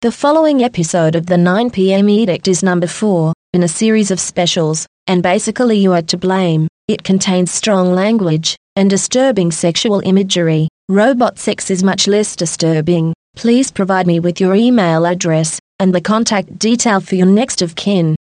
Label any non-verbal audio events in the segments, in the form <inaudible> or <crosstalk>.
The following episode of the 9pm edict is number 4 in a series of specials, and basically you are to blame. It contains strong language and disturbing sexual imagery. Robot sex is much less disturbing. Please provide me with your email address and the contact detail for your next of kin.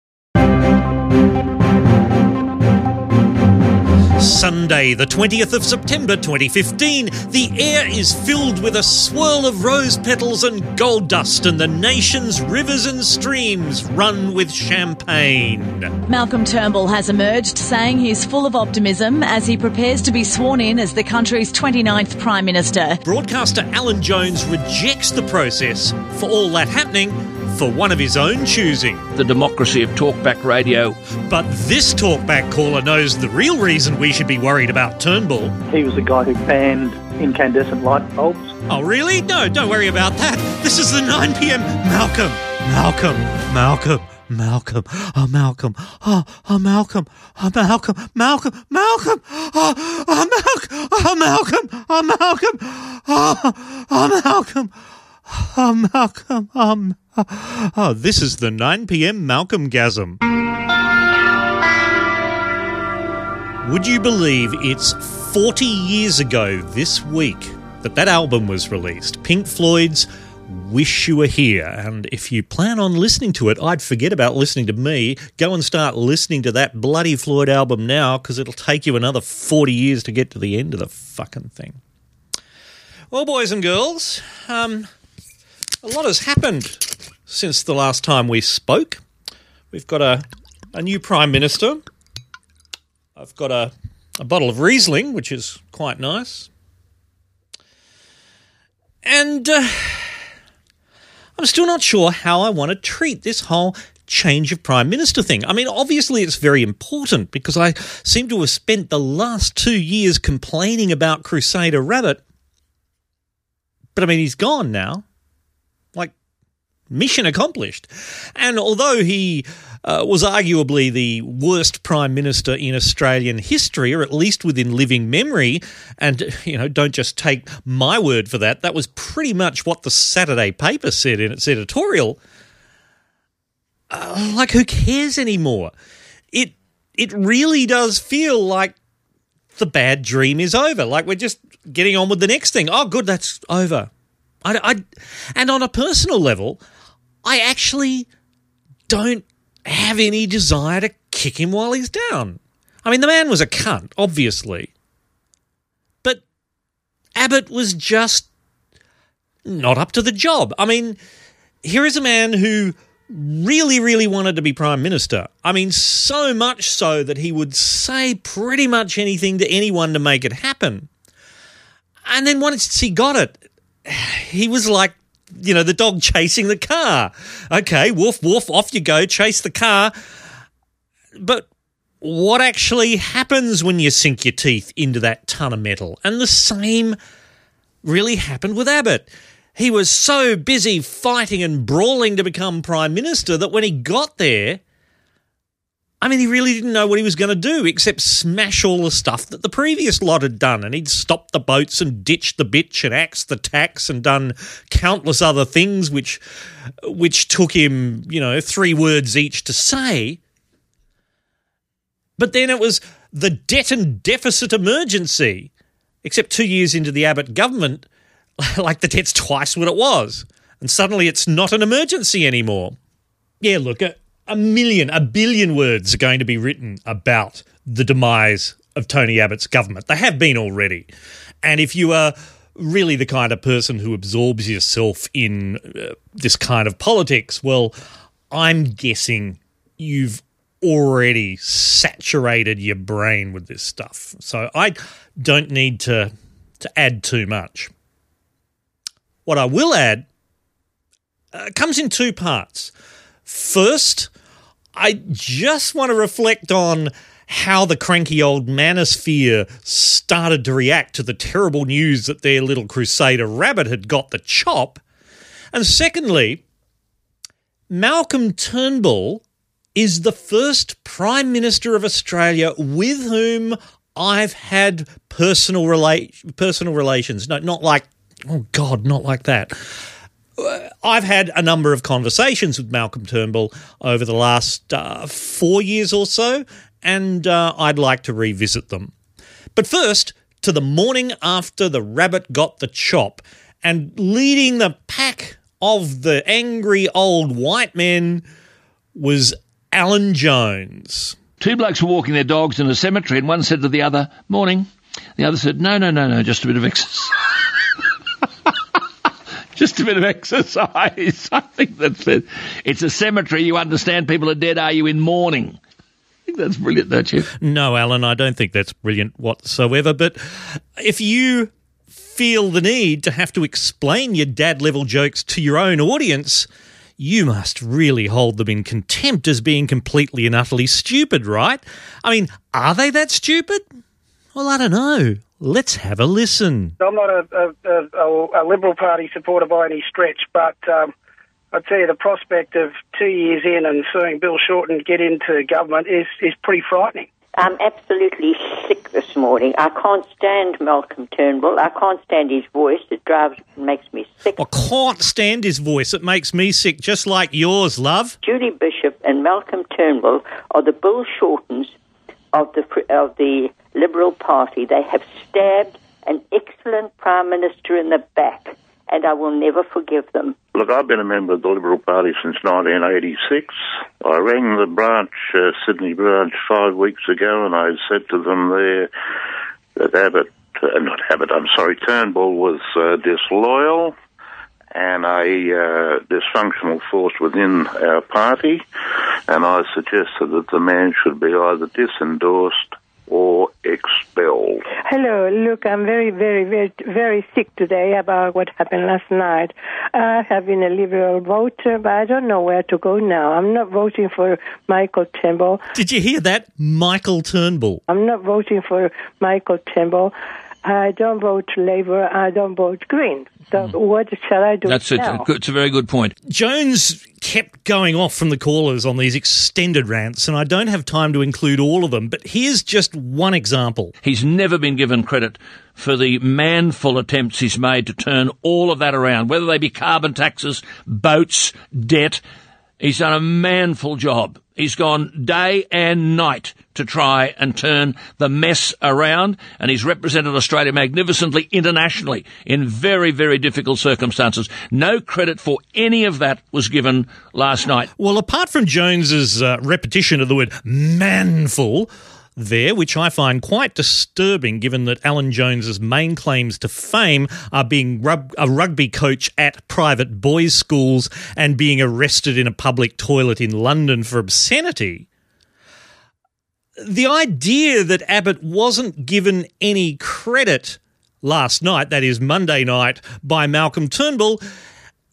Sunday, the 20th of September 2015, the air is filled with a swirl of rose petals and gold dust, and the nation's rivers and streams run with champagne. Malcolm Turnbull has emerged saying he's full of optimism as he prepares to be sworn in as the country's 29th Prime Minister. Broadcaster Alan Jones rejects the process for all that happening for one of his own choosing. The democracy of talkback radio. But this talkback caller knows the real reason we should be worried about Turnbull. He was the guy who banned incandescent light bulbs. Oh, really? No, don't worry about that. This is the 9 p.m. Malcolm, Malcolm, Malcolm. Malcolm, oh Malcolm, oh, oh Malcolm, oh Malcolm, Malcolm, Malcolm, oh, oh Malcolm, oh Malcolm, oh Malcolm, oh, oh Malcolm, oh Malcolm, um, oh, oh, <laughs> this is the 9 p.m. Malcolmgasm. Would you believe it's 40 years ago this week that that album was released? Pink Floyd's Wish You Were Here. And if you plan on listening to it, I'd forget about listening to me. Go and start listening to that bloody Floyd album now because it'll take you another 40 years to get to the end of the fucking thing. Well, boys and girls, um, a lot has happened since the last time we spoke. We've got a, a new Prime Minister. I've got a, a bottle of Riesling, which is quite nice. And uh, I'm still not sure how I want to treat this whole change of Prime Minister thing. I mean, obviously, it's very important because I seem to have spent the last two years complaining about Crusader Rabbit. But I mean, he's gone now. Mission accomplished. And although he uh, was arguably the worst prime minister in Australian history, or at least within living memory, and you know, don't just take my word for that. That was pretty much what the Saturday paper said in its editorial. Uh, like, who cares anymore? It it really does feel like the bad dream is over. Like we're just getting on with the next thing. Oh, good, that's over. I, I, and on a personal level, I actually don't have any desire to kick him while he's down. I mean, the man was a cunt, obviously. But Abbott was just not up to the job. I mean, here is a man who really, really wanted to be Prime Minister. I mean, so much so that he would say pretty much anything to anyone to make it happen. And then once he got it, he was like, you know, the dog chasing the car. Okay, woof, woof, off you go, chase the car. But what actually happens when you sink your teeth into that ton of metal? And the same really happened with Abbott. He was so busy fighting and brawling to become Prime Minister that when he got there, I mean, he really didn't know what he was going to do except smash all the stuff that the previous lot had done. And he'd stopped the boats and ditched the bitch and axed the tax and done countless other things which, which took him, you know, three words each to say. But then it was the debt and deficit emergency. Except two years into the Abbott government, <laughs> like the debt's twice what it was. And suddenly it's not an emergency anymore. Yeah, look, a, a million, a billion words are going to be written about the demise of Tony Abbott's government. They have been already. And if you are really the kind of person who absorbs yourself in uh, this kind of politics, well, I'm guessing you've already saturated your brain with this stuff. So I don't need to to add too much. What I will add uh, comes in two parts. First, I just want to reflect on how the cranky old manosphere started to react to the terrible news that their little crusader rabbit had got the chop. And secondly, Malcolm Turnbull is the first Prime Minister of Australia with whom I've had personal rela- personal relations. No, not like oh God, not like that. I've had a number of conversations with Malcolm Turnbull over the last uh, four years or so, and uh, I'd like to revisit them. But first, to the morning after the rabbit got the chop, and leading the pack of the angry old white men was Alan Jones. Two blokes were walking their dogs in a cemetery, and one said to the other, Morning. The other said, No, no, no, no, just a bit of exercise. <laughs> just a bit of exercise. <laughs> I think that's it. It's a cemetery. You understand people are dead. Are you in mourning? I think that's brilliant, don't you? No, Alan, I don't think that's brilliant whatsoever. But if you feel the need to have to explain your dad level jokes to your own audience, you must really hold them in contempt as being completely and utterly stupid, right? I mean, are they that stupid? Well, I don't know. Let's have a listen. I'm not a, a, a, a Liberal Party supporter by any stretch, but um, I tell you, the prospect of two years in and seeing Bill Shorten get into government is, is pretty frightening. I'm absolutely sick this morning. I can't stand Malcolm Turnbull. I can't stand his voice. It drives, makes me sick. I can't stand his voice. It makes me sick, just like yours, love. Julie Bishop and Malcolm Turnbull are the Bill Shortens of the of the Liberal Party. They have stabbed an excellent Prime Minister in the back and I will never forgive them. Look, I've been a member of the Liberal Party since 1986. I rang the branch, uh, Sydney branch, five weeks ago, and I said to them there that Abbott, uh, not Abbott, I'm sorry, Turnbull was uh, disloyal and a uh, dysfunctional force within our party, and I suggested that the man should be either disendorsed or expelled. Hello, look, I'm very, very, very, very sick today about what happened last night. I have been a Liberal voter, but I don't know where to go now. I'm not voting for Michael Turnbull. Did you hear that? Michael Turnbull. I'm not voting for Michael Turnbull. I don't vote Labour. I don't vote Green. So mm. what shall I do? That's now? it. It's a very good point. Jones kept going off from the callers on these extended rants, and I don't have time to include all of them. But here's just one example. He's never been given credit for the manful attempts he's made to turn all of that around, whether they be carbon taxes, boats, debt. He's done a manful job. He's gone day and night to try and turn the mess around, and he's represented Australia magnificently internationally in very, very difficult circumstances. No credit for any of that was given last night. Well, apart from Jones's uh, repetition of the word manful, there, which I find quite disturbing given that Alan Jones's main claims to fame are being rub- a rugby coach at private boys' schools and being arrested in a public toilet in London for obscenity. The idea that Abbott wasn't given any credit last night, that is Monday night, by Malcolm Turnbull,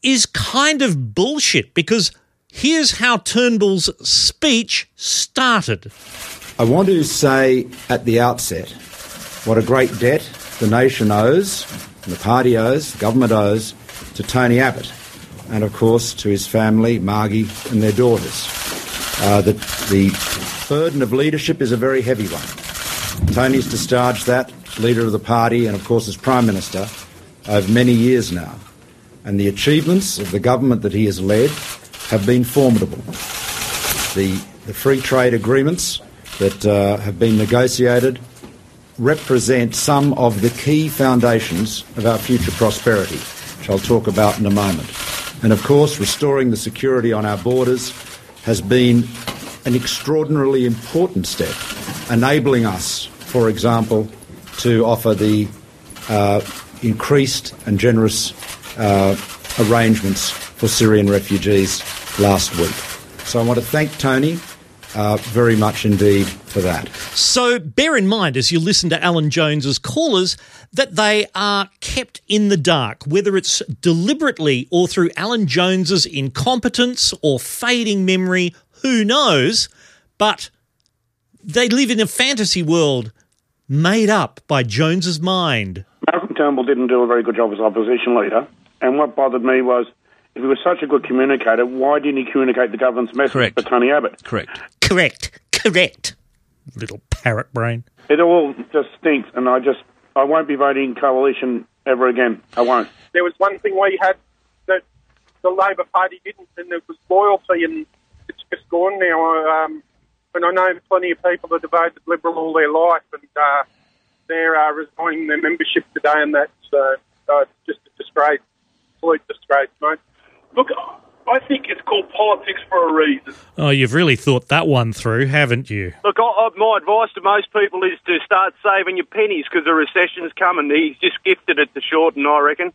is kind of bullshit because here's how Turnbull's speech started. I want to say at the outset what a great debt the nation owes, the party owes, the government owes to Tony Abbott, and of course to his family, Margie, and their daughters. Uh, the, the burden of leadership is a very heavy one. Tony's discharged that, leader of the party, and of course as Prime Minister, over many years now. And the achievements of the government that he has led have been formidable. The, the free trade agreements that uh, have been negotiated represent some of the key foundations of our future prosperity, which I'll talk about in a moment. And of course, restoring the security on our borders has been an extraordinarily important step, enabling us, for example, to offer the uh, increased and generous uh, arrangements for Syrian refugees last week. So I want to thank Tony uh, very much indeed for that. So bear in mind as you listen to Alan Jones's callers that they are kept in the dark, whether it's deliberately or through Alan Jones's incompetence or fading memory, who knows? But they live in a fantasy world made up by Jones's mind. Malcolm Turnbull didn't do a very good job as opposition leader, and what bothered me was if he was such a good communicator, why didn't he communicate the government's message Correct. to Tony Abbott? Correct. Correct. Correct. Little parrot brain. It all just stinks, and I just I won't be voting coalition ever again. I won't. There was one thing we had that the Labor Party didn't, and it was loyalty, and it's just gone now. Um, and I know plenty of people that have voted Liberal all their life, and uh, they're uh, resigning their membership today, and that's uh, uh, just a disgrace, absolute disgrace, mate. Look, I think it's called politics for a reason. Oh, you've really thought that one through, haven't you? Look, I, I, my advice to most people is to start saving your pennies because the recession's coming. He's just gifted it to Shorten, I reckon.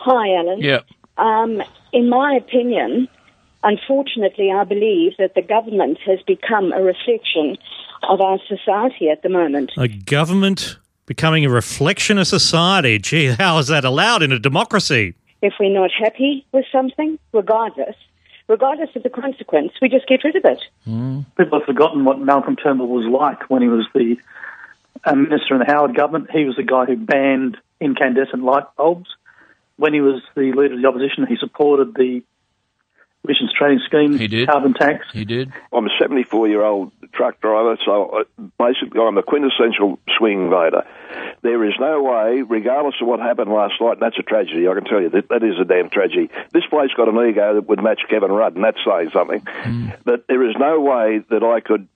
Hi, Alan. Yeah. Um, in my opinion, unfortunately, I believe that the government has become a reflection of our society at the moment. A government becoming a reflection of society. Gee, how is that allowed in a democracy? If we're not happy with something, regardless, regardless of the consequence, we just get rid of it. People have forgotten what Malcolm Turnbull was like when he was the uh, minister in the Howard government. He was the guy who banned incandescent light bulbs. When he was the leader of the opposition, he supported the emissions trading scheme, He did. carbon tax. He did. I'm a 74 year old truck driver, so uh, basically I'm a quintessential swing voter. There is no way, regardless of what happened last night, and that's a tragedy, I can tell you, that, that is a damn tragedy. This place got an ego that would match Kevin Rudd, and that's saying something. But there is no way that I could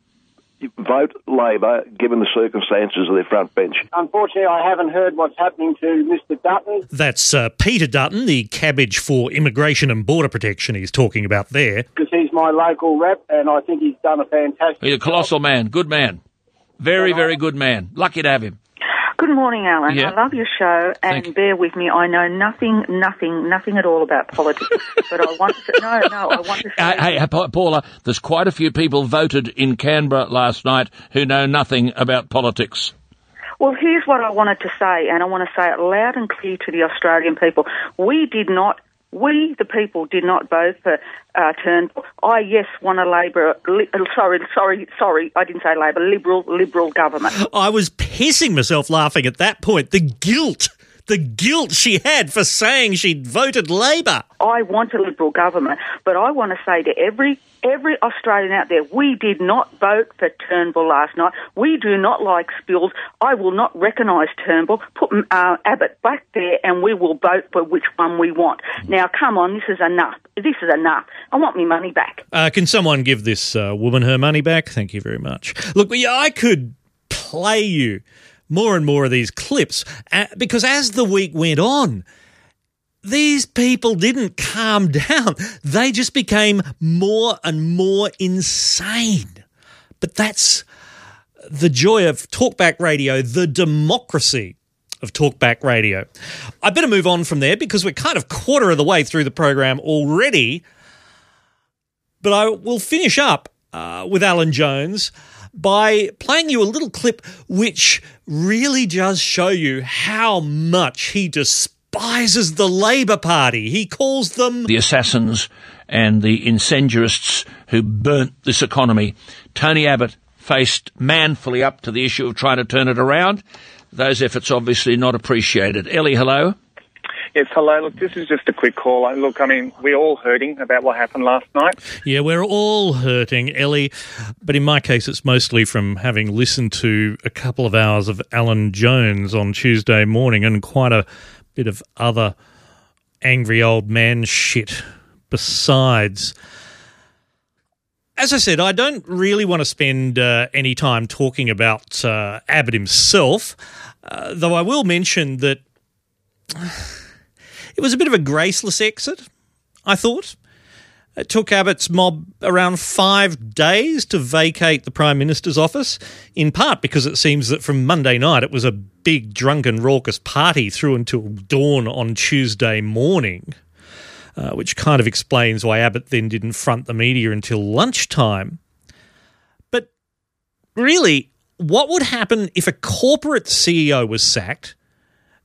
vote Labor given the circumstances of their front bench. Unfortunately, I haven't heard what's happening to Mr. Dutton. That's uh, Peter Dutton, the cabbage for immigration and border protection he's talking about there. because he's my local rep, and I think he's done a fantastic. He's a colossal man. Good man. Very, very good man. Lucky to have him. Good morning, Alan. Yeah. I love your show, and Thank- bear with me. I know nothing, nothing, nothing at all about politics, <laughs> but I want to. No, no, I want to say. Hey, hey, Paula, there's quite a few people voted in Canberra last night who know nothing about politics. Well, here's what I wanted to say, and I want to say it loud and clear to the Australian people. We did not, we, the people, did not vote for uh, Turnbull. I, yes, want a Labor, li- uh, sorry, sorry, sorry, I didn't say Labor, Liberal, Liberal government. I was pissing myself laughing at that point. The guilt, the guilt she had for saying she'd voted Labor. I want a Liberal government, but I want to say to every every Australian out there, we did not vote for Turnbull last night. We do not like spills. I will not recognise Turnbull. Put uh, Abbott back there, and we will vote for which one we want. Now, come on, this is enough. This is enough. I want my money back. Uh, can someone give this uh, woman her money back? Thank you very much. Look, I could play you more and more of these clips uh, because as the week went on, these people didn't calm <laughs> down. They just became more and more insane. But that's the joy of talkback radio, the democracy of talkback radio. I better move on from there because we're kind of quarter of the way through the program already. But I will finish up uh, with Alan Jones by playing you a little clip which really does show you how much he despises the Labor Party. He calls them The assassins and the incendiarists who burnt this economy. Tony Abbott faced manfully up to the issue of trying to turn it around. Those efforts obviously not appreciated. Ellie, hello. Yes, hello. Look, this is just a quick call. Look, I mean, we're all hurting about what happened last night. Yeah, we're all hurting, Ellie. But in my case, it's mostly from having listened to a couple of hours of Alan Jones on Tuesday morning and quite a bit of other angry old man shit besides. As I said, I don't really want to spend uh, any time talking about uh, Abbott himself, uh, though I will mention that <sighs> it was a bit of a graceless exit, I thought. It took Abbott's mob around five days to vacate the Prime Minister's office, in part because it seems that from Monday night it was a big, drunken, raucous party through until dawn on Tuesday morning, uh, which kind of explains why Abbott then didn't front the media until lunchtime. But really, what would happen if a corporate CEO was sacked?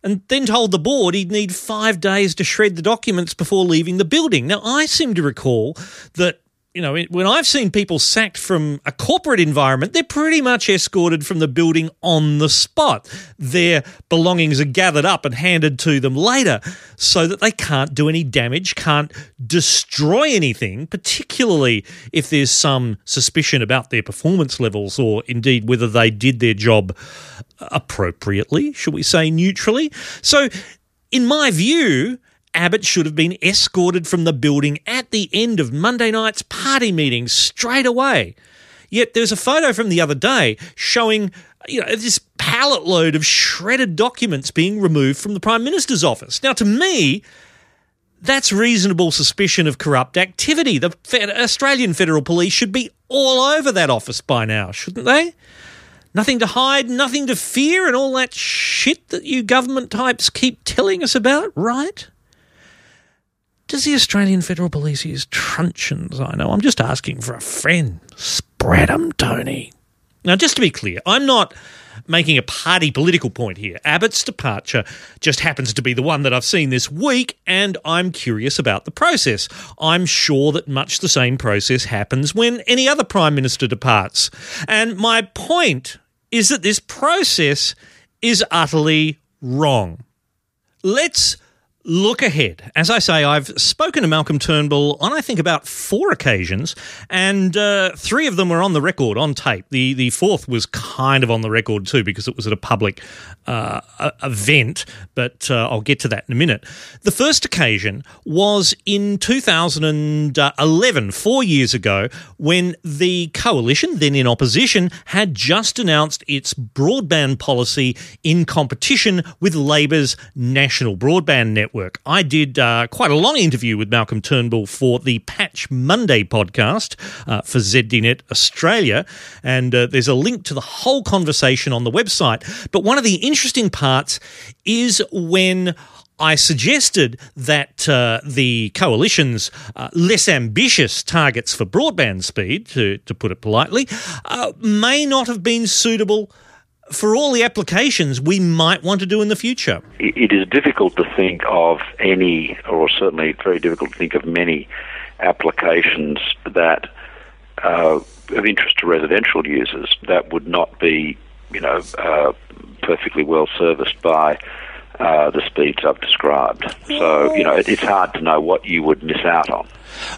And then told the board he'd need five days to shred the documents before leaving the building. Now, I seem to recall that, you know, when I've seen people sacked from a corporate environment, they're pretty much escorted from the building on the spot. Their belongings are gathered up and handed to them later so that they can't do any damage, can't destroy anything, particularly if there's some suspicion about their performance levels or indeed whether they did their job appropriately, should we say neutrally. So, in my view, Abbott should have been escorted from the building at the end of Monday night's party meeting straight away. Yet there's a photo from the other day showing you know this pallet load of shredded documents being removed from the Prime Minister's office. Now, to me, that's reasonable suspicion of corrupt activity. The Australian Federal Police should be all over that office by now, shouldn't they? Nothing to hide, nothing to fear, and all that shit that you government types keep telling us about, right? Does the Australian Federal Police use truncheons? I know. I'm just asking for a friend. Spread 'em, Tony. Now, just to be clear, I'm not making a party political point here. Abbott's departure just happens to be the one that I've seen this week, and I'm curious about the process. I'm sure that much the same process happens when any other Prime Minister departs. And my point is that this process is utterly wrong. Let's look ahead. As I say, I've spoken to Malcolm Turnbull on I think about four occasions, and uh, three of them were on the record on tape. The the fourth was kind of on the record too because it was at a public uh, event, but uh, I'll get to that in a minute. The first occasion was in 2011, four years ago, when the coalition, then in opposition, had just announced its broadband policy in competition with Labor's National Broadband Network network. I did uh, quite a long interview with Malcolm Turnbull for the Patch Monday podcast uh, for ZDNet Australia, and uh, there's a link to the whole conversation on the website. But one of the interesting parts is when I suggested that uh, the coalition's uh, less ambitious targets for broadband speed, to, to put it politely, uh, may not have been suitable for all the applications we might want to do in the future? It is difficult to think of any, or certainly very difficult to think of many applications that uh, of interest to residential users that would not be, you know, uh, perfectly well serviced by uh, the speeds I've described. So, you know, it, it's hard to know what you would miss out on.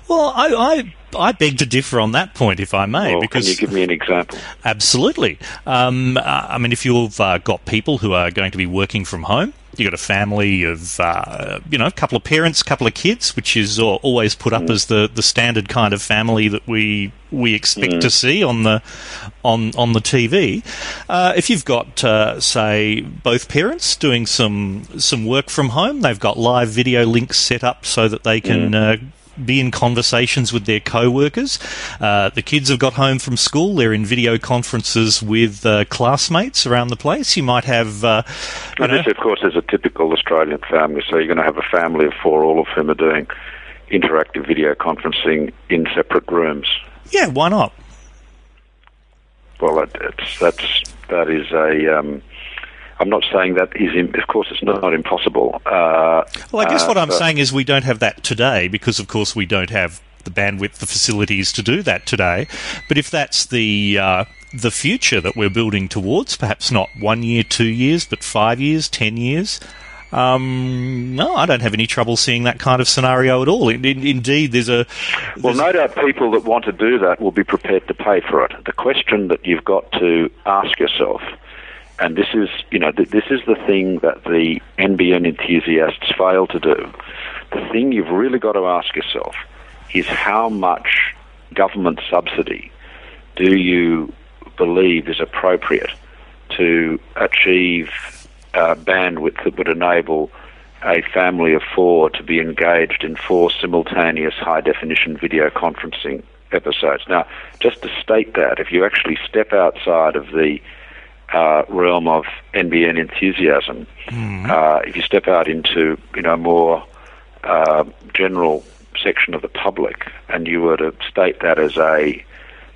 Well, I, I I beg to differ on that point, if I may. Well, because can you give me an example? Absolutely. Um, uh, I mean, if you've uh, got people who are going to be working from home, you've got a family of, uh, you know, a couple of parents, a couple of kids, which is always put up mm. as the, the standard kind of family that we we expect mm. to see on the on on the TV. Uh, if you've got, uh, say, both parents doing some some work from home, they've got live video links set up so that they can mm. Be in conversations with their co-workers. Uh, the kids have got home from school; they're in video conferences with uh, classmates around the place. You might have. Uh, you this, of course, is a typical Australian family. So you're going to have a family of four, all of whom are doing interactive video conferencing in separate rooms. Yeah, why not? Well, it's, that's that is a. Um, I'm not saying that is, in, of course, it's not, not impossible. Uh, well, I guess uh, what I'm saying is we don't have that today because, of course, we don't have the bandwidth, the facilities to do that today. But if that's the uh, the future that we're building towards, perhaps not one year, two years, but five years, ten years. Um, no, I don't have any trouble seeing that kind of scenario at all. In, in, indeed, there's a. There's well, no doubt people that want to do that will be prepared to pay for it. The question that you've got to ask yourself and this is, you know, th- this is the thing that the NBN enthusiasts fail to do. The thing you've really got to ask yourself is how much government subsidy do you believe is appropriate to achieve uh, bandwidth that would enable a family of four to be engaged in four simultaneous high definition video conferencing episodes. Now, just to state that, if you actually step outside of the uh, realm of NBN enthusiasm. Mm. Uh, if you step out into you know more uh, general section of the public, and you were to state that as a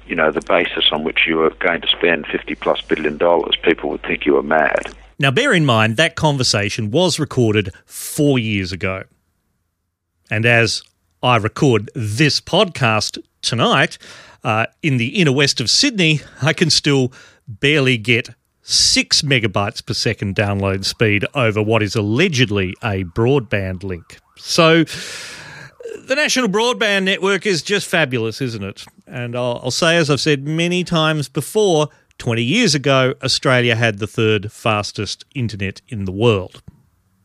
you know the basis on which you were going to spend fifty plus billion dollars, people would think you were mad. Now, bear in mind that conversation was recorded four years ago, and as I record this podcast tonight. Uh, in the inner west of Sydney, I can still barely get six megabytes per second download speed over what is allegedly a broadband link. So the National Broadband Network is just fabulous, isn't it? And I'll, I'll, say, as I've said many times before, 20 years ago, Australia had the third fastest internet in the world.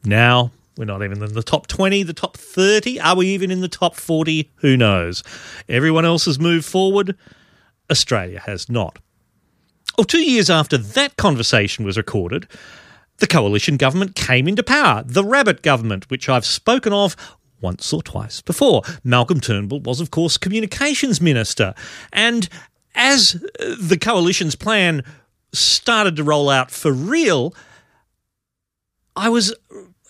Now, We're not even in the top 20, the top 30. Are we even in the top 40? Who knows? Everyone else has moved forward. Australia has not. Well, two years after that conversation was recorded, the coalition government came into power, the Rabbit government, which I've spoken of once or twice before. Malcolm Turnbull was, of course, communications minister. And as uh, the coalition's plan started to roll out for real, I was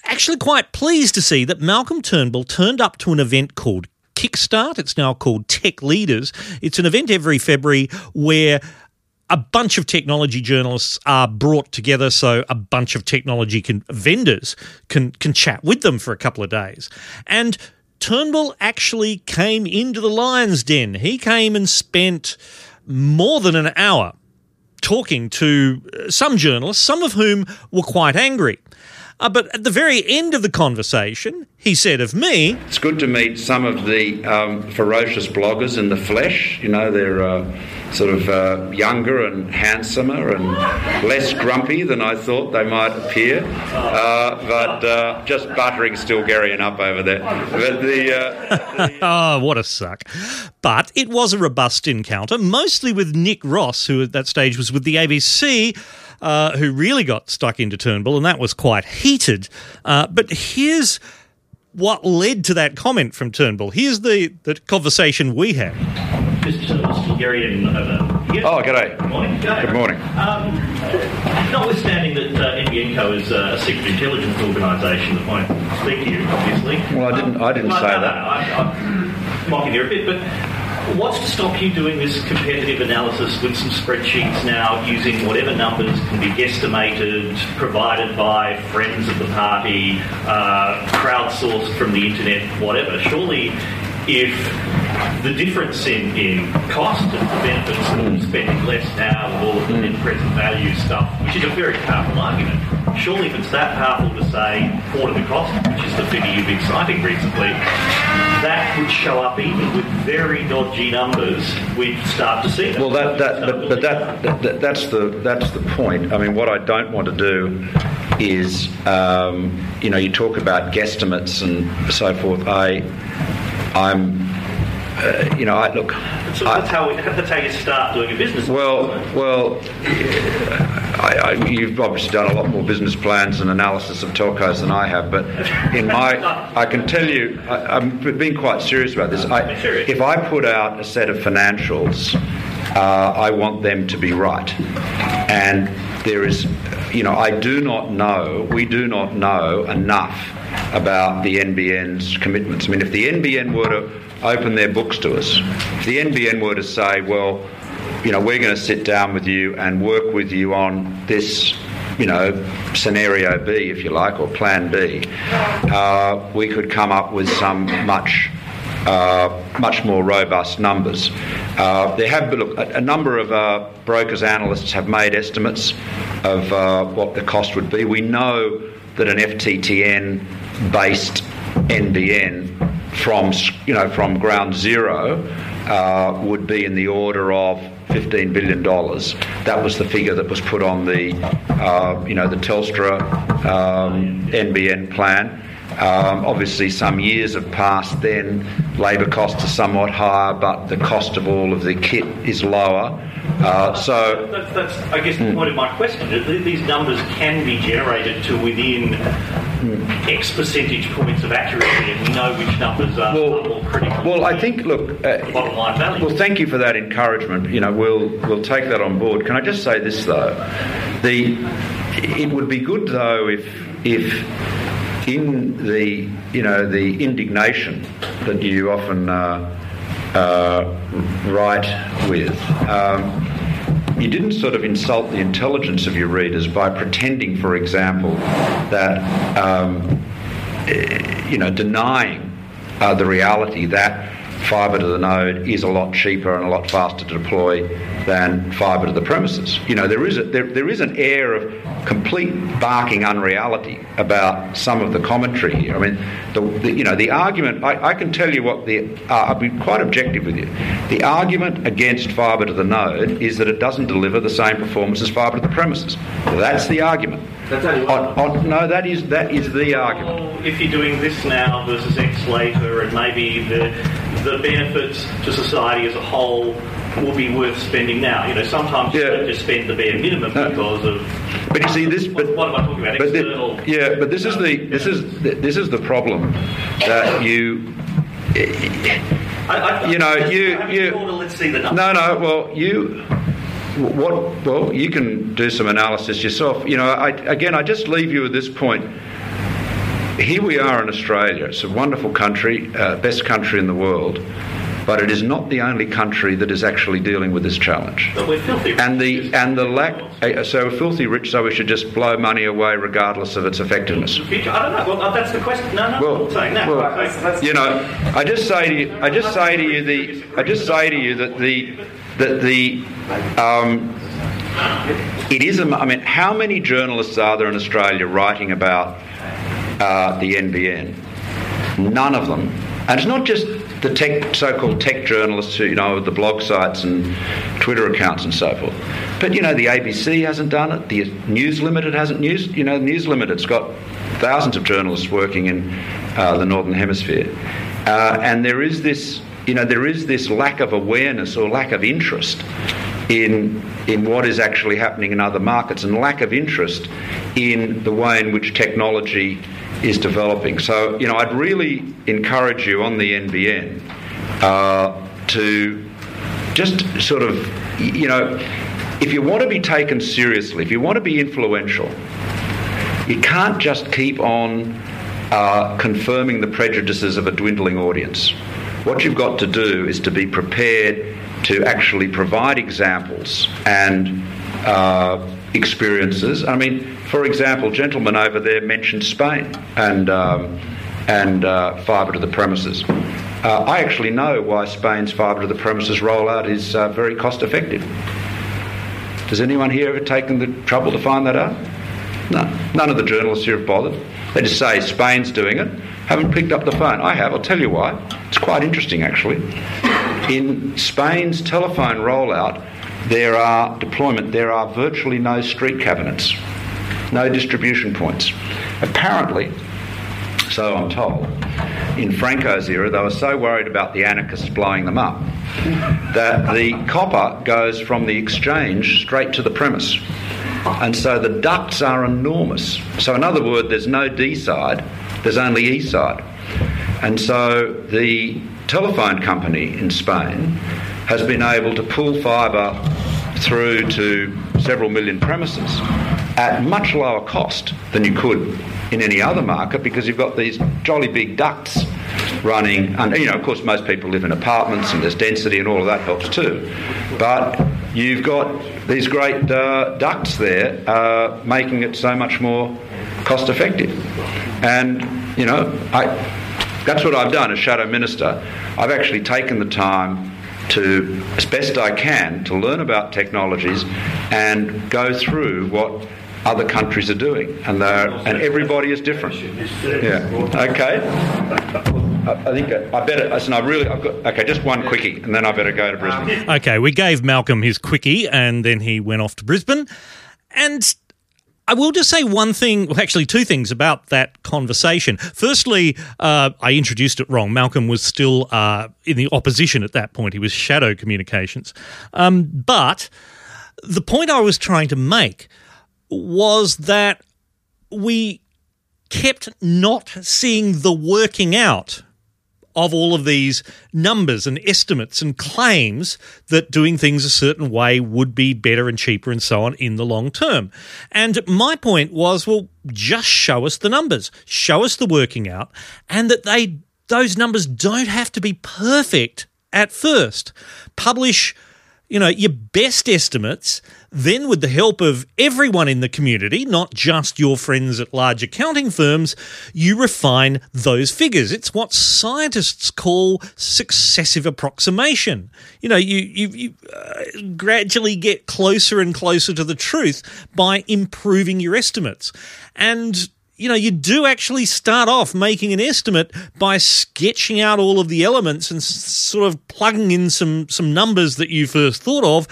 actually quite pleased to see that Malcolm Turnbull turned up to an event called Kickstart. It's now called Tech Leaders. It's an event every February where a bunch of technology journalists are brought together so a bunch of technology can, vendors can can chat with them for a couple of days. And Turnbull actually came into the lion's den. He came and spent more than an hour talking to some journalists, some of whom were quite angry. Uh, but at the very end of the conversation, he said of me, It's good to meet some of the um, ferocious bloggers in the flesh. You know, they're uh, sort of uh, younger and handsomer and less grumpy than I thought they might appear. Uh, but uh, just buttering Stilgherrian up over there. But <laughs> the. uh, oh, what a suck. But it was a robust encounter, mostly with Nick Ross, who at that stage was with the ABC. Uh, who really got stuck into Turnbull, and that was quite heated. Uh, but here's what led to that comment from Turnbull. Here's the, the conversation we had. Mr. Mr. Gary over. Oh, g'day. Good morning. G'day. Good morning. Um, notwithstanding that uh, NBNCO is uh, a secret intelligence organisation that won't speak to you, obviously. Well, I didn't. I didn't No, say no, that. No, I, I'm mocking you a bit, but what's to stop you doing this competitive analysis with some spreadsheets now using whatever numbers can be guesstimated, provided by friends of the party, uh, crowdsourced from the internet, whatever? Surely if the difference in, in cost and the benefits of spending less now with all of the net present value stuff, which is a very powerful argument, surely if it's that powerful to say quarter the cost, which is the figure you've been citing recently, that would show up even with very dodgy numbers, we'd start to see that. Well, that, that but, but that, that, that that's the that's the point. I mean, what I don't want to do is, um, you know, you talk about guesstimates and so forth. I, I'm, uh, you know, I look. So that's, how, that's how you start doing a business. Well, well, I, I, you've obviously done a lot more business plans and analysis of telcos than I have, but in my, I can tell you, I, I'm being quite serious about this. I, if I put out a set of financials, uh, I want them to be right, and there is, you know, I do not know, we do not know enough about the NBN's commitments. I mean, if the NBN were to open their books to us, if the NBN were to say, well, you know, we're going to sit down with you and work with you on this, you know, scenario B, if you like, or plan B, uh, we could come up with some much. Uh, much more robust numbers. Uh, there have been, look, a, a number of uh, brokers, analysts have made estimates of uh, what the cost would be. We know that an FTTN based NBN from you know from ground zero uh, would be in the order of fifteen billion dollars. That was the figure that was put on the uh, you know the Telstra um, NBN plan. Um, obviously, some years have passed. Then labour costs are somewhat higher, but the cost of all of the kit is lower. Uh, so That's, that's, I guess, the point of my question. These numbers can be generated to within X percentage points of accuracy, and we know which numbers are, are more critical. Well, I think, look, uh, bottom line value. well, thank you for that encouragement. You know, we'll we'll take that on board. Can I just say this though? The it would be good though if if in the you know the indignation that you often uh, uh, write with. Um, you didn't sort of insult the intelligence of your readers by pretending, for example, that um, eh, you know denying uh, the reality that fibre to the node is a lot cheaper and a lot faster to deploy than fibre to the premises. You know, there is a, there, there is an air of complete barking unreality about some of the commentary here. I mean, the, the you know the argument. I, I can tell you what the. Uh, I'll be quite objective with you. The argument against fibre to the node is that it doesn't deliver the same performance as fibre to the premises. That's the argument. That's only On, on, no, that is that is the argument. if you're doing this now versus X later, and maybe the the benefits to society as a whole will be worth spending now. You know, sometimes you don't just spend the bare minimum uh, because of. But you see this. But what am I talking about? But the- yeah, but this is the this is this is the problem that you you know you you let's see the numbers. no no well you what well you can do some analysis yourself you know I, again I just leave you with this point here we are in Australia it's a wonderful country uh, best country in the world but it is not the only country that is actually dealing with this challenge But we're filthy. and the and the lack uh, so we're filthy rich so we should just blow money away regardless of its effectiveness I don't know. Well, that's the question. No, no, I'm saying that. well, I'm saying- you know, I just say to you, I just say to you the, I just say to you that the, that the, um, it is. a- I mean, how many journalists are there in Australia writing about uh, the NBN? None of them, and it's not just the tech, so-called tech journalists who, you know, the blog sites and Twitter accounts and so forth. But you know, the ABC hasn't done it. The News Limited hasn't. News, you know, News Limited's got thousands of journalists working in uh, the Northern Hemisphere, uh, and there is this, you know, there is this lack of awareness or lack of interest in in what is actually happening in other markets, and lack of interest in the way in which technology is developing. So, you know, I'd really encourage you on the NBN uh, to just sort of, you know, if you want to be taken seriously, if you want to be influential, you can't just keep on uh, confirming the prejudices of a dwindling audience. What you've got to do is to be prepared to actually provide examples and uh, experiences. I mean, for example, gentlemen over there mentioned Spain and um, and uh, fibre to the premises. Uh, I actually know why Spain's fibre to the premises rollout is uh, very cost effective. Does anyone here ever taken the trouble to find that out? No, none of the journalists here have bothered. They just say Spain's doing it. Haven't picked up the phone. I have. I'll tell you why. It's quite interesting, actually. In Spain's telephone rollout, there are deployment. There are virtually no street cabinets, no distribution points. Apparently, so I'm told, in Franco's era, they were so worried about the anarchists blowing them up that the copper goes from the exchange straight to the premise. And so the ducts are enormous. So, in other words, there's no D side, there's only E side. And so the telephone company in Spain has been able to pull fibre through to several million premises at much lower cost than you could in any other market because you've got these jolly big ducts running. And, you know, of course, most people live in apartments and there's density and all of that helps too. But you've got these great uh, ducts there uh, making it so much more cost effective. And, you know, I, that's what I've done as Shadow Minister. I've actually taken the time to, as best I can, to learn about technologies and go through what other countries are doing, and they're, and everybody is different. Yeah. Okay. I, think I better. Listen, I really. I've got. Okay, just one quickie, and then I better go to Brisbane. Okay, we gave Malcolm his quickie and then he went off to Brisbane. And I will just say one thing, well, actually, two things about that conversation. Firstly, uh, I introduced it wrong. Malcolm was still uh, in the opposition at that point, he was shadow communications. Um, but the point I was trying to make was that we kept not seeing the working out of all of these numbers and estimates and claims that doing things a certain way would be better and cheaper and so on in the long term. And my point was, well, just show us the numbers, show us the working out, and that they those numbers don't have to be perfect at first. Publish you know, your best estimates, then with the help of everyone in the community, not just your friends at large accounting firms, you refine those figures. It's what scientists call successive approximation. You know, you you, you uh, gradually get closer and closer to the truth by improving your estimates. And you know, you do actually start off making an estimate by sketching out all of the elements and sort of plugging in some some numbers that you first thought of,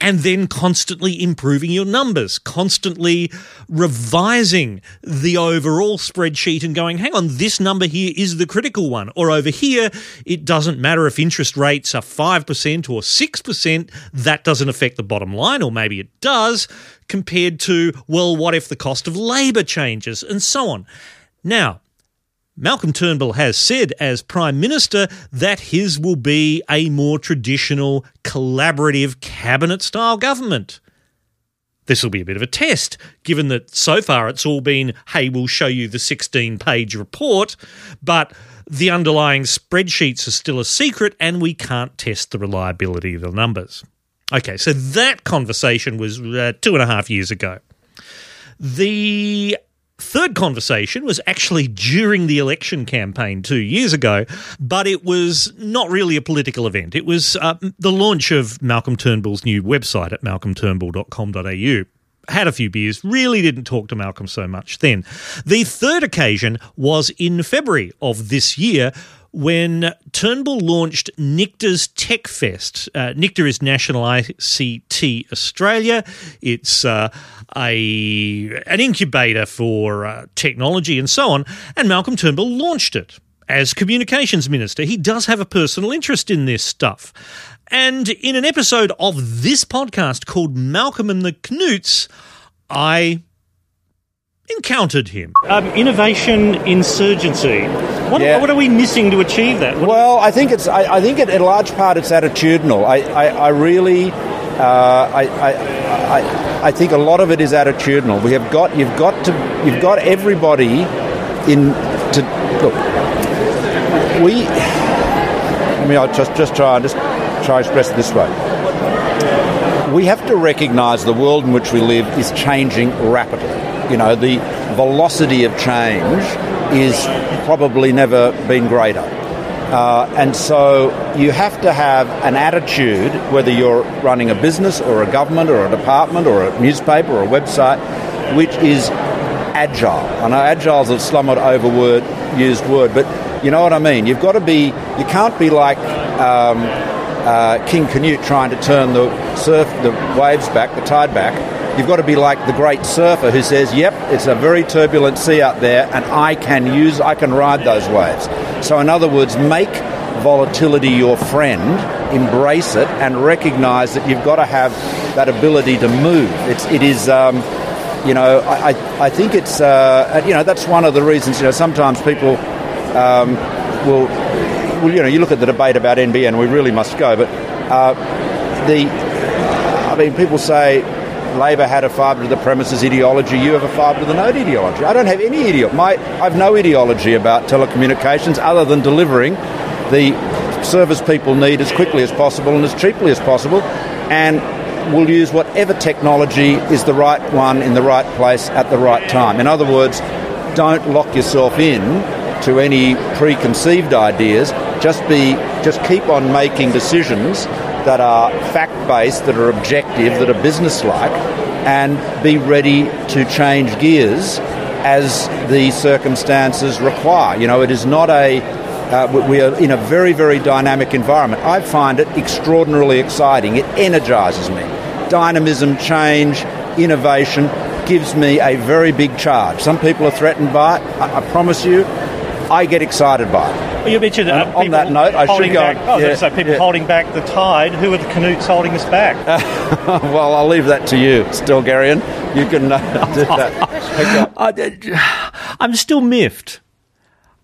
and then constantly improving your numbers, constantly revising the overall spreadsheet and going, hang on, this number here is the critical one. Or over here, it doesn't matter if interest rates are 5% or 6%, that doesn't affect the bottom line, or maybe it does, compared to, well, what if the cost of labour changes, and so on. Now, Malcolm Turnbull has said, as Prime Minister, that his will be a more traditional, collaborative, cabinet style government. This will be a bit of a test, given that so far it's all been, hey, we'll show you the 16 page report, but the underlying spreadsheets are still a secret and we can't test the reliability of the numbers. Okay, so that conversation was uh, two and a half years ago. The third conversation was actually during the election campaign two years ago, but it was not really a political event. It was uh, the launch of Malcolm Turnbull's new website at malcolmturnbull.com.au. Had a few beers, really didn't talk to Malcolm so much then. The third occasion was in February of this year when Turnbull launched NICTA's Tech Fest. Uh, NICTA is National ICT Australia. It's uh, a an incubator for uh, technology and so on. And Malcolm Turnbull launched it as communications minister. He does have a personal interest in this stuff. And in an episode of this podcast called Malcolm and the Canutes, I encountered him. Um, innovation insurgency. What, Yeah. what are we missing to achieve that? What- Well, I think it's. I, I think it, in large part it's attitudinal. I, I, I really, uh, I, I, I, I think a lot of it is attitudinal. We have got. You've got to. You've got everybody in to look. We. I mean, I'll just just try and just try and express it this way. We have to recognise the world in which we live is changing rapidly. You know, the velocity of change is probably never been greater. Uh, and so you have to have an attitude, whether you're running a business or a government or a department or a newspaper or a website, which is agile. I know agile is a somewhat overword used word, but you know what I mean. You've got to be. You can't be like um, uh, King Canute trying to turn the surf, the waves back, the tide back. You've got to be like the great surfer who says, "Yep, it's a very turbulent sea out there, and I can use, I can ride those waves." So, in other words, make volatility your friend, embrace it, and recognise that you've got to have that ability to move. It's, it is. Um, you know, I, I, I think it's, uh, you know, that's one of the reasons, you know, sometimes people um, will, well, you know, you look at the debate about NBN, we really must go, but uh, the, I mean, people say Labor had a fibre to the premises ideology, you have a fibre to the node ideology. I don't have any ideology. My, I have no ideology about telecommunications other than delivering the service people need as quickly as possible and as cheaply as possible. And we'll use whatever technology is the right one in the right place at the right time. In other words, don't lock yourself in to any preconceived ideas. Just be, just keep on making decisions that are fact-based, that are objective, that are business-like, and be ready to change gears as the circumstances require. You know, it is not a uh, we- we are in a very, very dynamic environment. I find it extraordinarily exciting. It energises me. Dynamism, change, innovation gives me a very big charge. Some people are threatened by it. I, I promise you, I get excited by it. Well, you mentioned uh, on that note, I should holding go. Back, I yeah, going to say people yeah. holding back the tide. Who are the Canutes holding us back? <laughs> well, I'll leave that to you, Still, Stilgherrian. You can uh, <laughs> do that. I, I'm still miffed.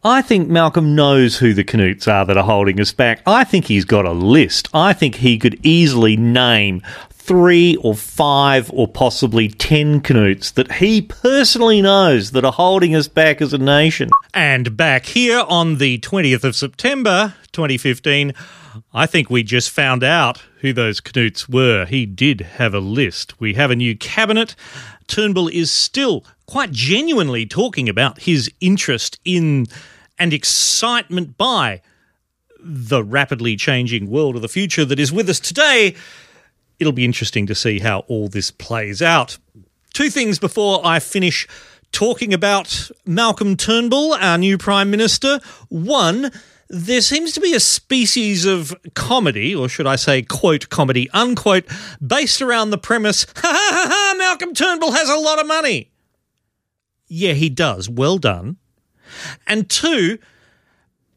I think Malcolm knows who the Canutes are that are holding us back. I think he's got a list. I think he could easily name three or five or possibly ten Canutes that he personally knows that are holding us back as a nation. And back here on the 20th of September 2015, I think we just found out who those Canutes were. He did have a list. We have a new cabinet. Turnbull is still quite genuinely talking about his interest in and excitement by the rapidly changing world of the future that is with us today. It'll be interesting to see how all this plays out. Two things before I finish talking about Malcolm Turnbull, our new Prime Minister. One, there seems to be a species of comedy, or should I say, quote, comedy, unquote, based around the premise, ha ha ha ha, Malcolm Turnbull has a lot of money. Yeah, he does. Well done. And two,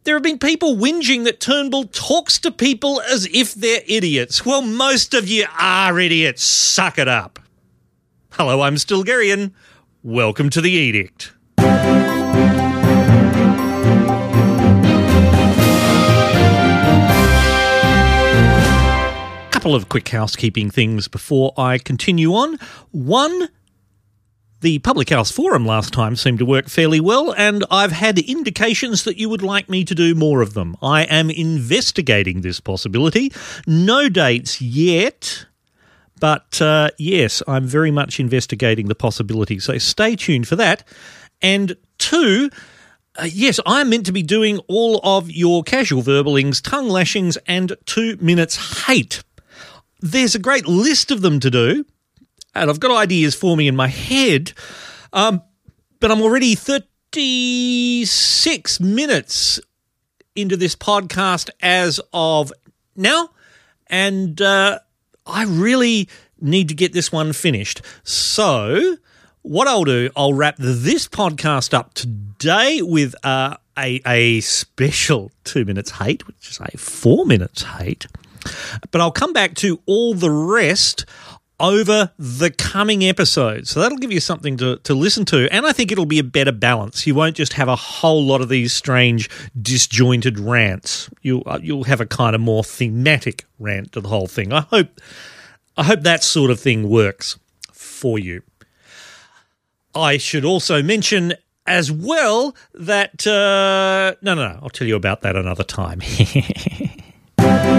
there have been people whinging that Turnbull talks to people as if they're idiots. Well, most of you are idiots. Suck it up. Hello, I'm Stilgherrian. Welcome to the Edict. Couple of quick housekeeping things before I continue on. One, the Public House Forum last time seemed to work fairly well, and I've had indications that you would like me to do more of them. I am investigating this possibility. No dates yet, but uh, yes, I'm very much investigating the possibility. So stay tuned for that. And two, uh, yes, I'm meant to be doing all of your casual verbalings, tongue lashings, and two minutes hate. There's a great list of them to do, and I've got ideas forming in my head, um, but I'm already 36 minutes into this podcast as of now, and uh, I really need to get this one finished. So, what I'll do, I'll wrap this podcast up today with uh, a, a special two minutes hate, which is a four minutes hate. But I'll come back to all the rest over the coming episodes. So that'll give you something to, to listen to. And I think it'll be a better balance. You won't just have a whole lot of these strange, disjointed rants. You'll, uh, you'll have a kind of more thematic rant to the whole thing. I hope, I hope that sort of thing works for you. I should also mention as well that, uh, no, no, no, I'll tell you about that another time. <laughs>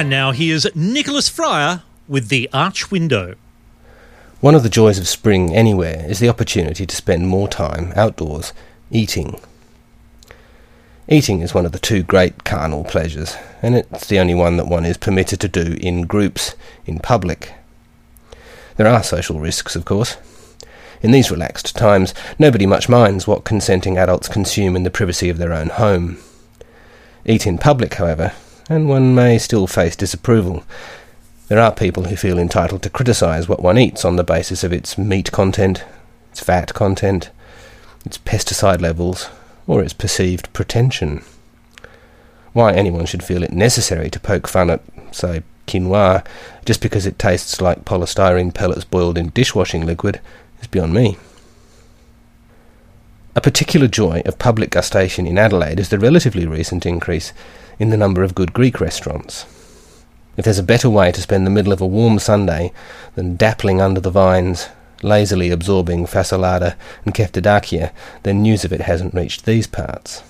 And now here's Nicholas Fryer with The Arch Window. One of the joys of spring anywhere is the opportunity to spend more time outdoors, eating. Eating is one of the two great carnal pleasures, and it's the only one that one is permitted to do in groups, in public. There are social risks, of course. In these relaxed times, nobody much minds what consenting adults consume in the privacy of their own home. Eat in public, however, and one may still face disapproval. There are people who feel entitled to criticise what one eats on the basis of its meat content, its fat content, its pesticide levels, or its perceived pretension. Why anyone should feel it necessary to poke fun at, say, quinoa, just because it tastes like polystyrene pellets boiled in dishwashing liquid, is beyond me. A particular joy of public gustation in Adelaide is the relatively recent increase in the number of good Greek restaurants. If there's a better way to spend the middle of a warm Sunday than dappling under the vines, lazily absorbing fasolada and keftedakia, then news of it hasn't reached these parts.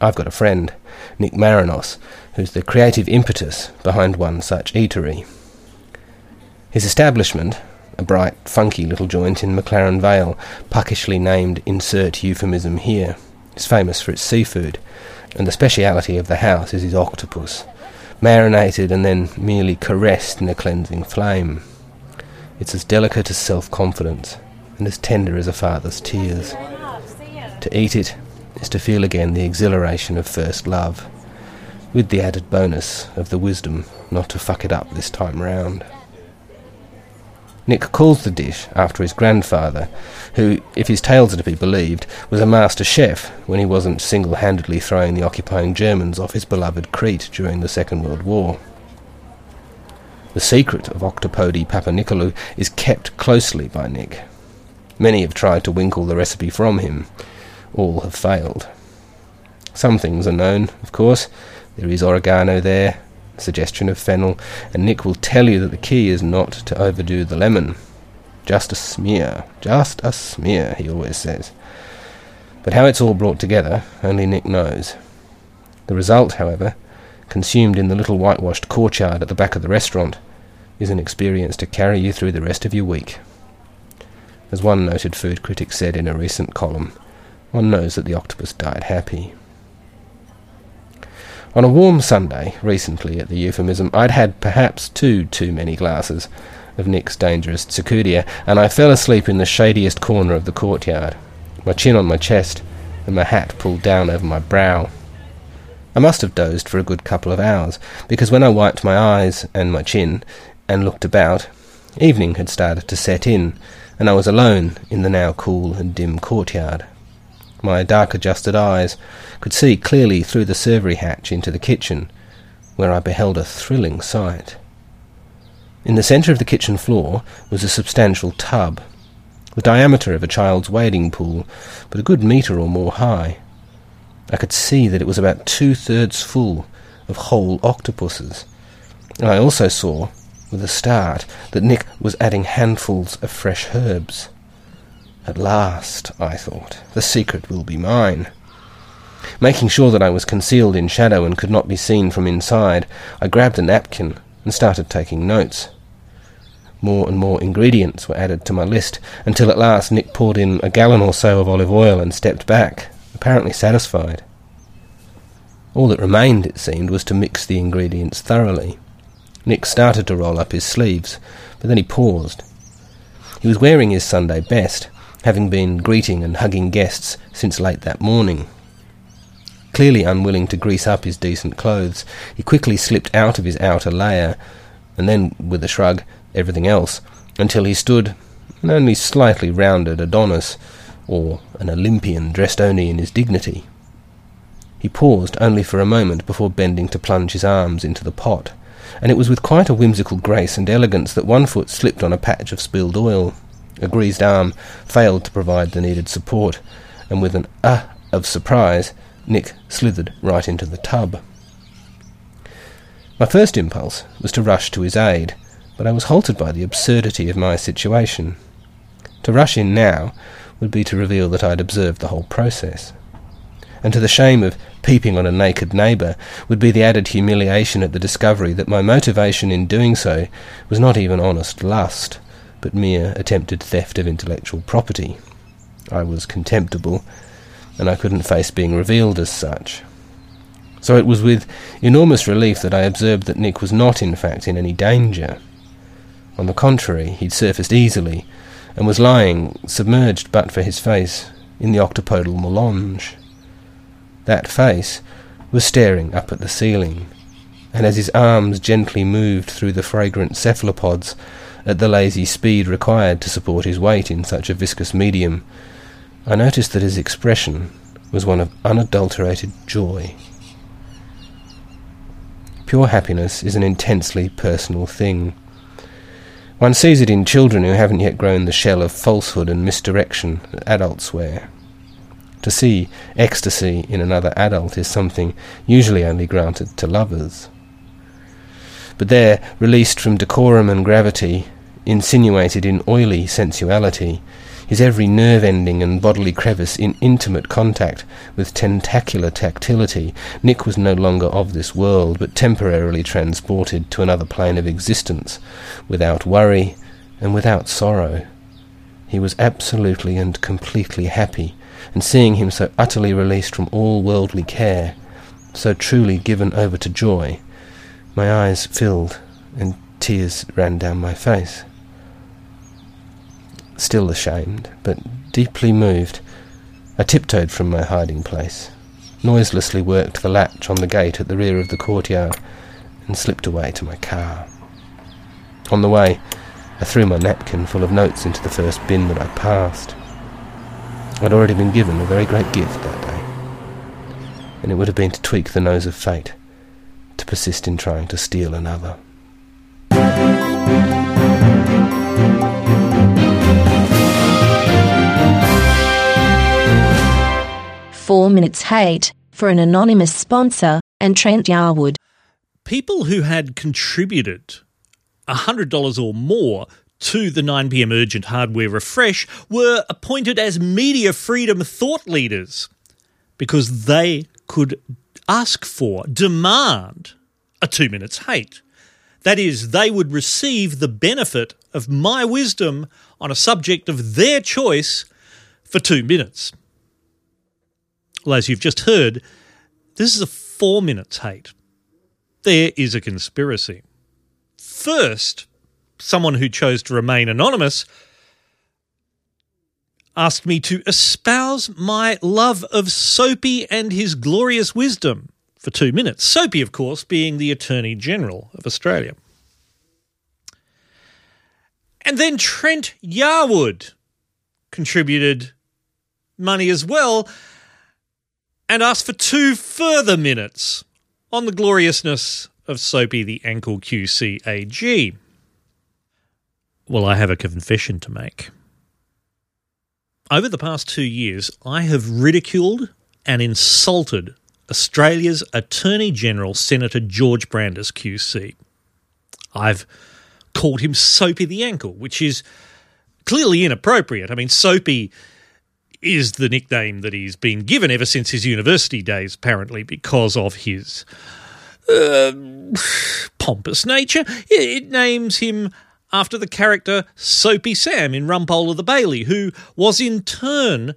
I've got a friend, Nick Marinos, who's the creative impetus behind one such eatery. His establishment, a bright, funky little joint in McLaren Vale, puckishly named Insert Euphemism Here, is famous for its seafood, and the speciality of the house is his octopus, marinated and then merely caressed in a cleansing flame. It's as delicate as self confidence, and as tender as a father's tears. To eat it is to feel again the exhilaration of first love, with the added bonus of the wisdom not to fuck it up this time round. Nick calls the dish after his grandfather, who, if his tales are to be believed, was a master chef when he wasn't single handedly throwing the occupying Germans off his beloved Crete during the Second World War. The secret of Octopodi Papanicolaou is kept closely by Nick. Many have tried to winkle the recipe from him. All have failed. Some things are known, of course. There is oregano there, suggestion of fennel, and Nick will tell you that the key is not to overdo the lemon. Just a smear, just a smear, he always says. But how it's all brought together, only Nick knows. The result, however, consumed in the little whitewashed courtyard at the back of the restaurant, is an experience to carry you through the rest of your week. As one noted food critic said in a recent column, one knows that the octopus died happy. On a warm Sunday, recently at the euphemism, I'd had perhaps two too many glasses, of Nick's dangerous Tsikoudia, and I fell asleep in the shadiest corner of the courtyard, my chin on my chest and my hat pulled down over my brow. I must have dozed for a good couple of hours, because when I wiped my eyes and my chin and looked about, evening had started to set in, and I was alone in the now cool and dim courtyard. My dark adjusted eyes could see clearly through the servery hatch into the kitchen, where I beheld a thrilling sight. In the centre of the kitchen floor was a substantial tub, the diameter of a child's wading pool, but a good metre or more high. I could see that it was about two thirds full of whole octopuses. And I also saw, with a start, that Nick was adding handfuls of fresh herbs. At last, I thought, the secret will be mine. Making sure that I was concealed in shadow and could not be seen from inside, I grabbed a napkin and started taking notes. More and more ingredients were added to my list, until at last Nick poured in a gallon or so of olive oil and stepped back, apparently satisfied. All that remained, it seemed, was to mix the ingredients thoroughly. Nick started to roll up his sleeves, but then he paused. He was wearing his Sunday best, having been greeting and hugging guests since late that morning. Clearly unwilling to grease up his decent clothes, he quickly slipped out of his outer layer, and then, with a shrug, everything else, until he stood an only slightly rounded Adonis, or an Olympian dressed only in his dignity. He paused only for a moment before bending to plunge his arms into the pot, and it was with quite a whimsical grace and elegance that one foot slipped on a patch of spilled oil. A greased arm failed to provide the needed support, and with an ah of surprise, Nick slithered right into the tub. My first impulse was to rush to his aid, but I was halted by the absurdity of my situation. To rush in now would be to reveal that I had observed the whole process. And to the shame of peeping on a naked neighbour would be the added humiliation at the discovery that my motivation in doing so was not even honest lust, but mere attempted theft of intellectual property. I was contemptible, and I couldn't face being revealed as such. So it was with enormous relief that I observed that Nick was not, in fact, in any danger. On the contrary, he'd surfaced easily, and was lying, submerged but for his face, in the octopodal melange. That face was staring up at the ceiling, and as his arms gently moved through the fragrant cephalopods at the lazy speed required to support his weight in such a viscous medium, I noticed that his expression was one of unadulterated joy. Pure happiness is an intensely personal thing. One sees it in children who haven't yet grown the shell of falsehood and misdirection that adults wear. To see ecstasy in another adult is something usually only granted to lovers. But there, released from decorum and gravity, insinuated in oily sensuality, his every nerve ending and bodily crevice in intimate contact with tentacular tactility, Nick was no longer of this world, but temporarily transported to another plane of existence, without worry and without sorrow. He was absolutely and completely happy, and seeing him so utterly released from all worldly care, so truly given over to joy, my eyes filled and tears ran down my face still ashamed, but deeply moved, I tiptoed from my hiding place, noiselessly worked the latch on the gate at the rear of the courtyard, and slipped away to my car. On the way, I threw my napkin full of notes into the first bin that I passed. I'd already been given a very great gift that day, and it would have been to tweak the nose of fate, to persist in trying to steal another. Four Minutes Hate for an anonymous sponsor and Trent Yarwood. People who had contributed $100 or more to the 9pm Urgent Hardware Refresh were appointed as media freedom thought leaders because they could ask for, demand a two minutes hate. That is, they would receive the benefit of my wisdom on a subject of their choice for two minutes. Well, as you've just heard, this is a four minutes hate. There is a conspiracy. First, someone who chose to remain anonymous asked me to espouse my love of Soapy and his glorious wisdom for two minutes. Soapy, of course, being the Attorney General of Australia. And then Trent Yarwood contributed money as well and asked for two further minutes on the gloriousness of Soapy the Ankle QCAG. Well, I have a confession to make. Over the past two years, I have ridiculed and insulted Australia's Attorney General, Senator George Brandis QC. I've called him Soapy the Ankle, which is clearly inappropriate. I mean, Soapy is the nickname that he's been given ever since his university days, apparently, because of his uh, <sighs> pompous nature. It names him after the character Soapy Sam in Rumpole of the Bailey, who was in turn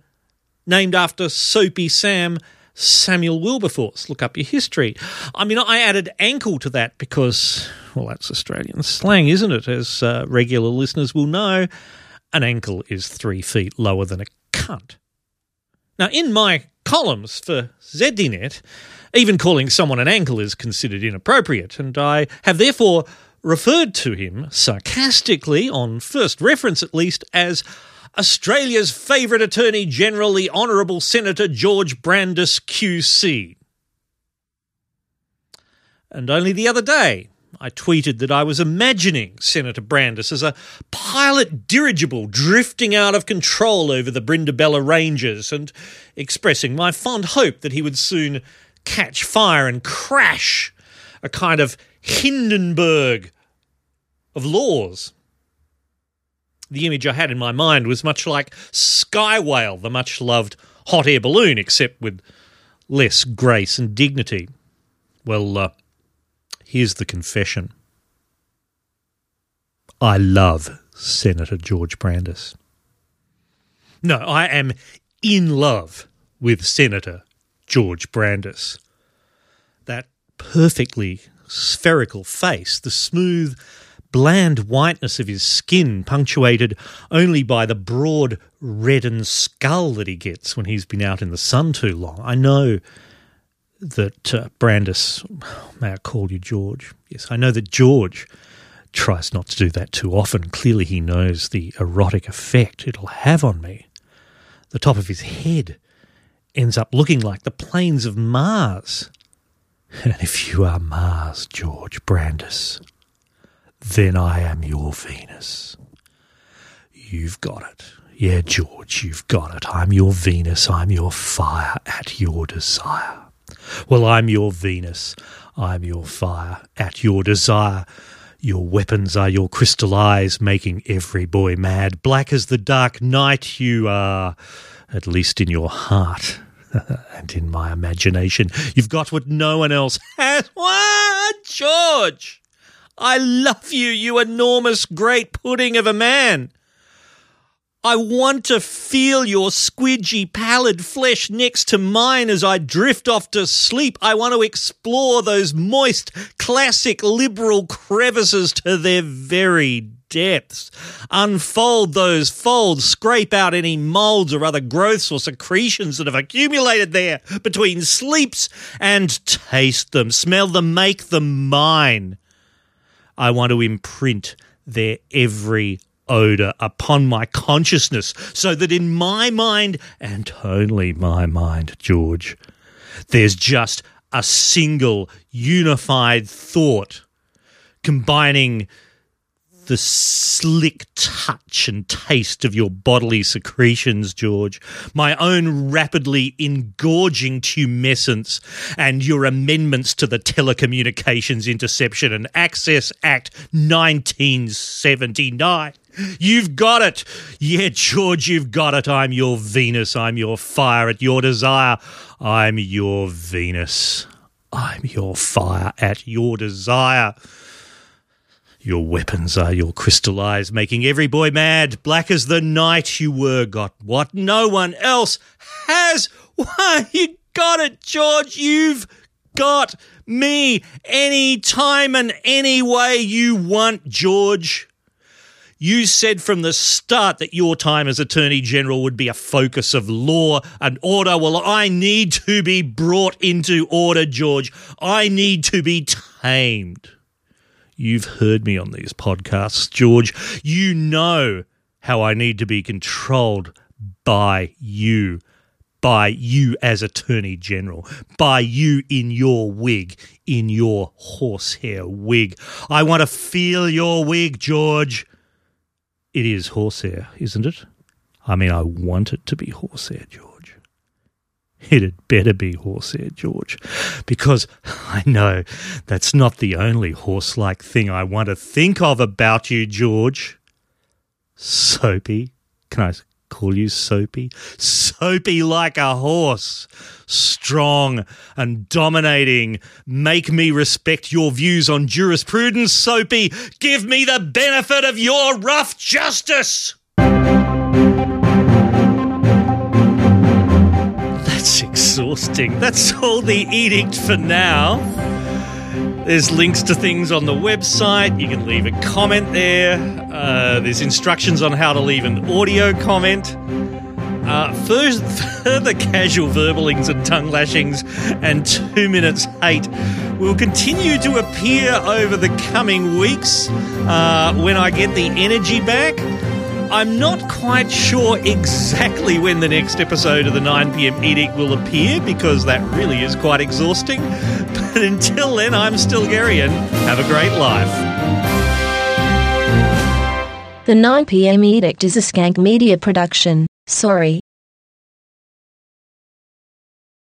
named after Soapy Sam Samuel Wilberforce. Look up your history. I mean, I added ankle to that because, well, that's Australian slang, isn't it? As uh, regular listeners will know, an ankle is three feet lower than a cunt. Now, in my columns for ZDNet, even calling someone an ankle is considered inappropriate, and I have therefore referred to him sarcastically, on first reference at least, as Australia's favourite Attorney General, the Honourable Senator George Brandis QC. And only the other day, I tweeted that I was imagining Senator Brandis as a pilot dirigible drifting out of control over the Brindabella Ranges and expressing my fond hope that he would soon catch fire and crash, a kind of Hindenburg of laws. The image I had in my mind was much like Sky Whale, the much loved hot air balloon, except with less grace and dignity. Well, uh, here's the confession I love Senator George Brandis. No, I am in love with Senator George Brandis. That perfectly spherical face, the smooth, bland whiteness of his skin, punctuated only by the broad, reddened skull that he gets when he's been out in the sun too long. I know that uh, Brandis, may I call you George? Yes, I know that George tries not to do that too often. Clearly, he knows the erotic effect it'll have on me. The top of his head ends up looking like the plains of Mars. <laughs> And if you are Mars, George Brandis, then I am your Venus. You've got it. Yeah, George, you've got it. I'm your Venus. I'm your fire at your desire. Well, I'm your Venus. I'm your fire at your desire. Your weapons are your crystal eyes, making every boy mad. Black as the dark night you are, at least in your heart <laughs> and in my imagination. You've got what no one else <laughs> has. What, George? I love you, you enormous great pudding of a man. I want to feel your squidgy, pallid flesh next to mine as I drift off to sleep. I want to explore those moist, classic liberal crevices to their very depths. Unfold those folds, scrape out any molds or other growths or secretions that have accumulated there between sleeps, and taste them, smell them, make them mine. I want to imprint their every odour upon my consciousness so that in my mind, and only my mind, George, there's just a single unified thought combining the slick touch and taste of your bodily secretions, George, my own rapidly engorging tumescence, and your amendments to the Telecommunications Interception and Access Act 1979. You've got it. Yeah, George, you've got it. I'm your Venus. I'm your fire at your desire. I'm your Venus. I'm your fire at your desire. Your weapons are your crystal eyes, making every boy mad. Black as the night you were, got what no one else has. <laughs> Why, you got it, George. You've got me any time and any way you want, George. You said from the start that your time as Attorney General would be a focus of law and order. Well, I need to be brought into order, George. I need to be tamed. You've heard me on these podcasts, George. You know how I need to be controlled by you. By you as Attorney General. By you in your wig, in your horsehair wig. I want to feel your wig, George. It is horsehair, isn't it? I mean, I want it to be horsehair, George. It had better be horsehair, George, because I know that's not the only horse like thing I want to think of about you, George. Soapy. Can I call you Soapy? Soapy like a horse. Strong and dominating. Make me respect your views on jurisprudence, Soapy. Give me the benefit of your rough justice. That's exhausting. That's all the edict for now. There's links to things on the website. You can leave a comment there. Uh, there's instructions on how to leave an audio comment. Uh, first, <laughs> further casual verbalings and tongue lashings and two minutes hate will continue to appear over the coming weeks uh, when I get the energy back. I'm not quite sure exactly when the next episode of the 9pm edict will appear because that really is quite exhausting. <laughs> But until then, I'm Stilgherrian and have a great life. The 9pm edict is a skank media production. Sorry.